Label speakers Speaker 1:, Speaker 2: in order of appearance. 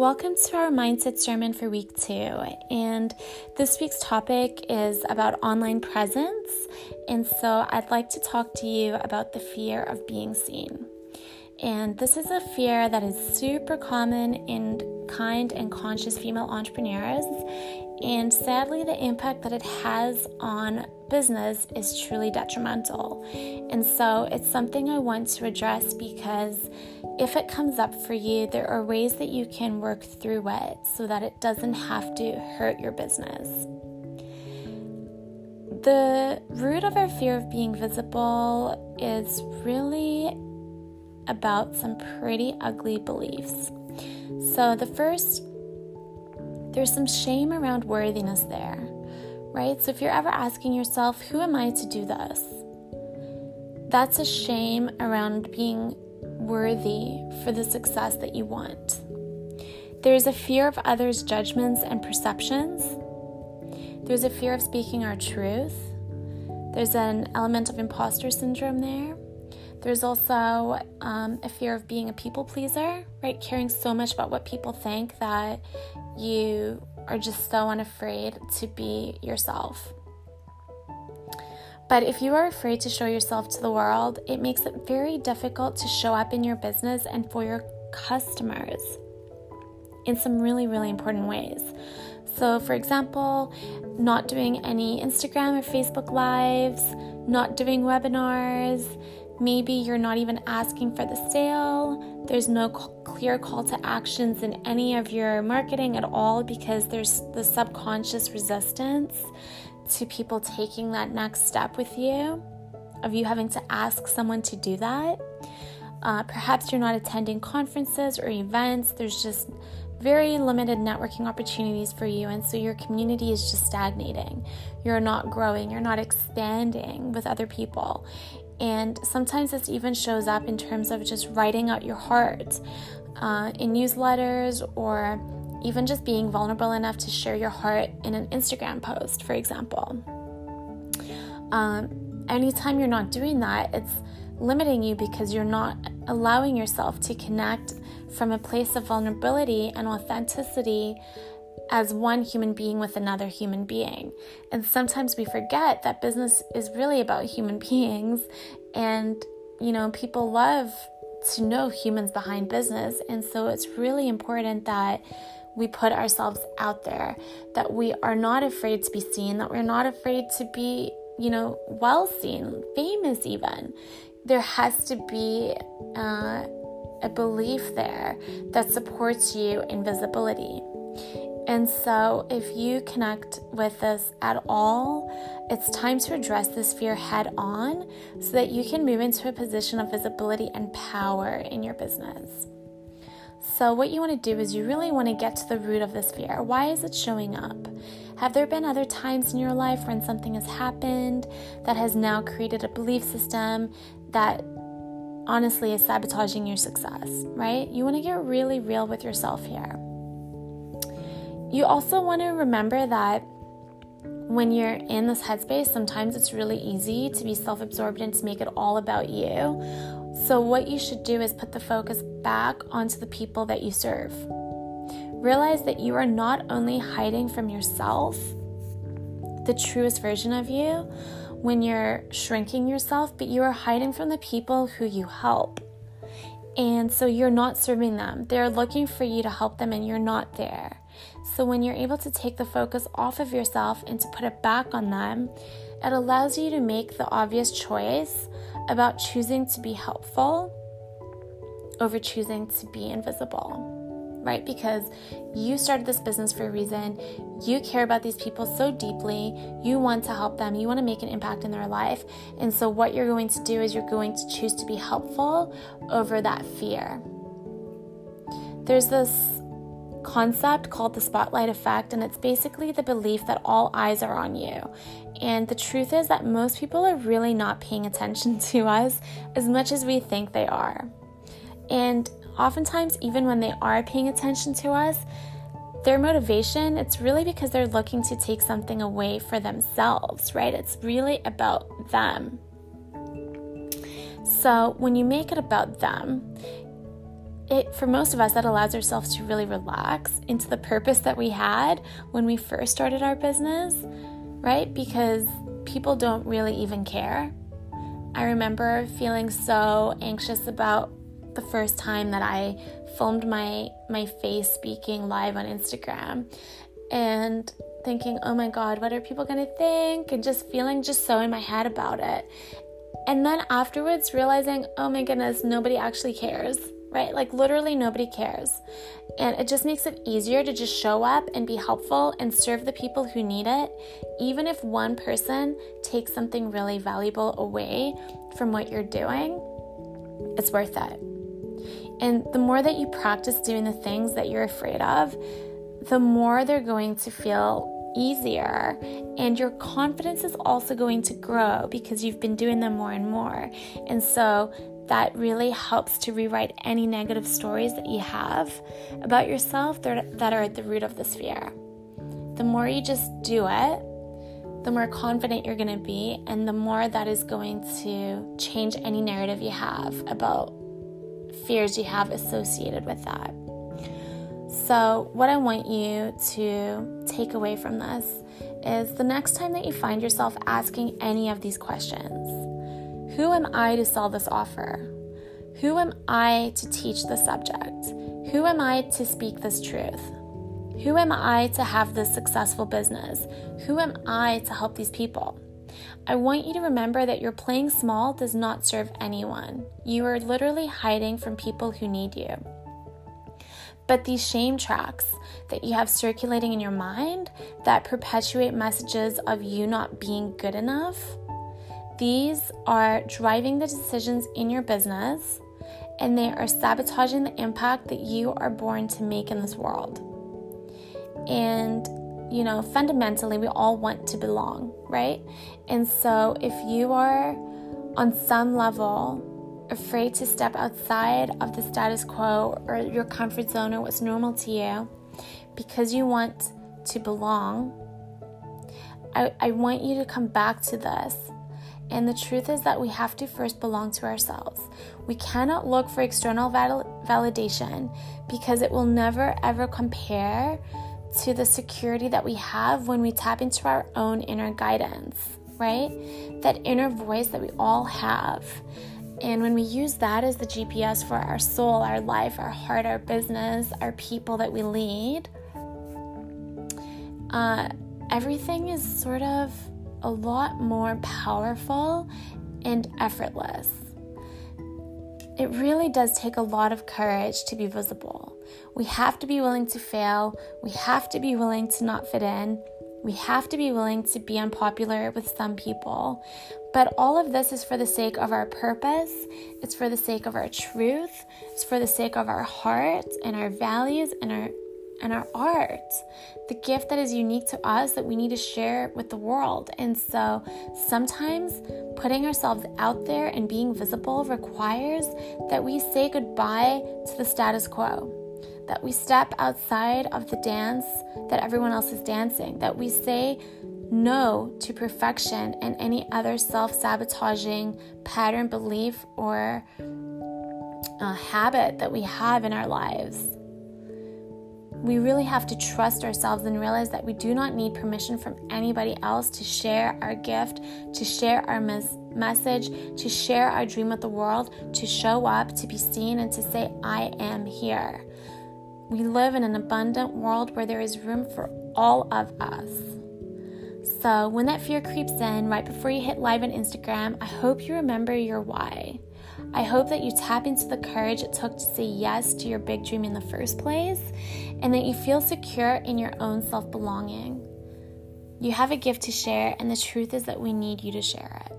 Speaker 1: Welcome to our mindset sermon for week two. And this week's topic is about online presence. And so I'd like to talk to you about the fear of being seen. And this is a fear that is super common in kind and conscious female entrepreneurs. And sadly, the impact that it has on business is truly detrimental. And so it's something I want to address because if it comes up for you, there are ways that you can work through it so that it doesn't have to hurt your business. The root of our fear of being visible is really about some pretty ugly beliefs. So, the first, there's some shame around worthiness there, right? So, if you're ever asking yourself, who am I to do this? That's a shame around being worthy for the success that you want. There's a fear of others' judgments and perceptions. There's a fear of speaking our truth. There's an element of imposter syndrome there. There's also um, a fear of being a people pleaser, right? Caring so much about what people think that you are just so unafraid to be yourself. But if you are afraid to show yourself to the world, it makes it very difficult to show up in your business and for your customers in some really, really important ways. So, for example, not doing any Instagram or Facebook lives, not doing webinars, Maybe you're not even asking for the sale. There's no clear call to actions in any of your marketing at all because there's the subconscious resistance to people taking that next step with you, of you having to ask someone to do that. Uh, perhaps you're not attending conferences or events. There's just very limited networking opportunities for you, and so your community is just stagnating. You're not growing, you're not expanding with other people. And sometimes this even shows up in terms of just writing out your heart uh, in newsletters or even just being vulnerable enough to share your heart in an Instagram post, for example. Um, anytime you're not doing that, it's limiting you because you're not allowing yourself to connect from a place of vulnerability and authenticity as one human being with another human being. And sometimes we forget that business is really about human beings and you know, people love to know humans behind business. And so it's really important that we put ourselves out there, that we are not afraid to be seen, that we're not afraid to be, you know, well seen, famous even. There has to be uh, a belief there that supports you in visibility. And so, if you connect with this at all, it's time to address this fear head on so that you can move into a position of visibility and power in your business. So, what you want to do is you really want to get to the root of this fear. Why is it showing up? Have there been other times in your life when something has happened that has now created a belief system that honestly is sabotaging your success, right? You want to get really real with yourself here. You also want to remember that when you're in this headspace, sometimes it's really easy to be self absorbed and to make it all about you. So, what you should do is put the focus back onto the people that you serve. Realize that you are not only hiding from yourself, the truest version of you, when you're shrinking yourself, but you are hiding from the people who you help. And so you're not serving them. They're looking for you to help them, and you're not there. So, when you're able to take the focus off of yourself and to put it back on them, it allows you to make the obvious choice about choosing to be helpful over choosing to be invisible right? Because you started this business for a reason. You care about these people so deeply. You want to help them. You want to make an impact in their life. And so, what you're going to do is you're going to choose to be helpful over that fear. There's this concept called the spotlight effect, and it's basically the belief that all eyes are on you. And the truth is that most people are really not paying attention to us as much as we think they are. And oftentimes, even when they are paying attention to us, their motivation, it's really because they're looking to take something away for themselves, right? It's really about them. So when you make it about them, it for most of us that allows ourselves to really relax into the purpose that we had when we first started our business, right? Because people don't really even care. I remember feeling so anxious about the first time that I filmed my my face speaking live on Instagram and thinking, "Oh my god, what are people going to think?" and just feeling just so in my head about it. And then afterwards realizing, "Oh my goodness, nobody actually cares." Right? Like literally nobody cares. And it just makes it easier to just show up and be helpful and serve the people who need it, even if one person takes something really valuable away from what you're doing. It's worth it. And the more that you practice doing the things that you're afraid of, the more they're going to feel easier and your confidence is also going to grow because you've been doing them more and more. And so that really helps to rewrite any negative stories that you have about yourself that are at the root of this fear. The more you just do it, the more confident you're going to be, and the more that is going to change any narrative you have about fears you have associated with that. So, what I want you to take away from this is the next time that you find yourself asking any of these questions Who am I to sell this offer? Who am I to teach the subject? Who am I to speak this truth? Who am I to have this successful business? Who am I to help these people? I want you to remember that your playing small does not serve anyone. You are literally hiding from people who need you. But these shame tracks that you have circulating in your mind that perpetuate messages of you not being good enough, these are driving the decisions in your business and they are sabotaging the impact that you are born to make in this world. And you know, fundamentally, we all want to belong, right? And so, if you are on some level afraid to step outside of the status quo or your comfort zone or what's normal to you because you want to belong, I, I want you to come back to this. And the truth is that we have to first belong to ourselves. We cannot look for external val- validation because it will never ever compare to the security that we have when we tap into our own inner guidance, right? That inner voice that we all have. And when we use that as the GPS for our soul, our life, our heart, our business, our people that we lead, uh, everything is sort of a lot more powerful and effortless. It really does take a lot of courage to be visible. We have to be willing to fail. We have to be willing to not fit in. We have to be willing to be unpopular with some people. But all of this is for the sake of our purpose, it's for the sake of our truth, it's for the sake of our hearts and our values and our and our art, the gift that is unique to us that we need to share with the world. And so sometimes putting ourselves out there and being visible requires that we say goodbye to the status quo that we step outside of the dance that everyone else is dancing, that we say no to perfection and any other self sabotaging pattern, belief, or uh, habit that we have in our lives. We really have to trust ourselves and realize that we do not need permission from anybody else to share our gift, to share our mes- message, to share our dream with the world, to show up, to be seen, and to say, I am here. We live in an abundant world where there is room for all of us. So, when that fear creeps in right before you hit live on Instagram, I hope you remember your why. I hope that you tap into the courage it took to say yes to your big dream in the first place and that you feel secure in your own self belonging. You have a gift to share, and the truth is that we need you to share it.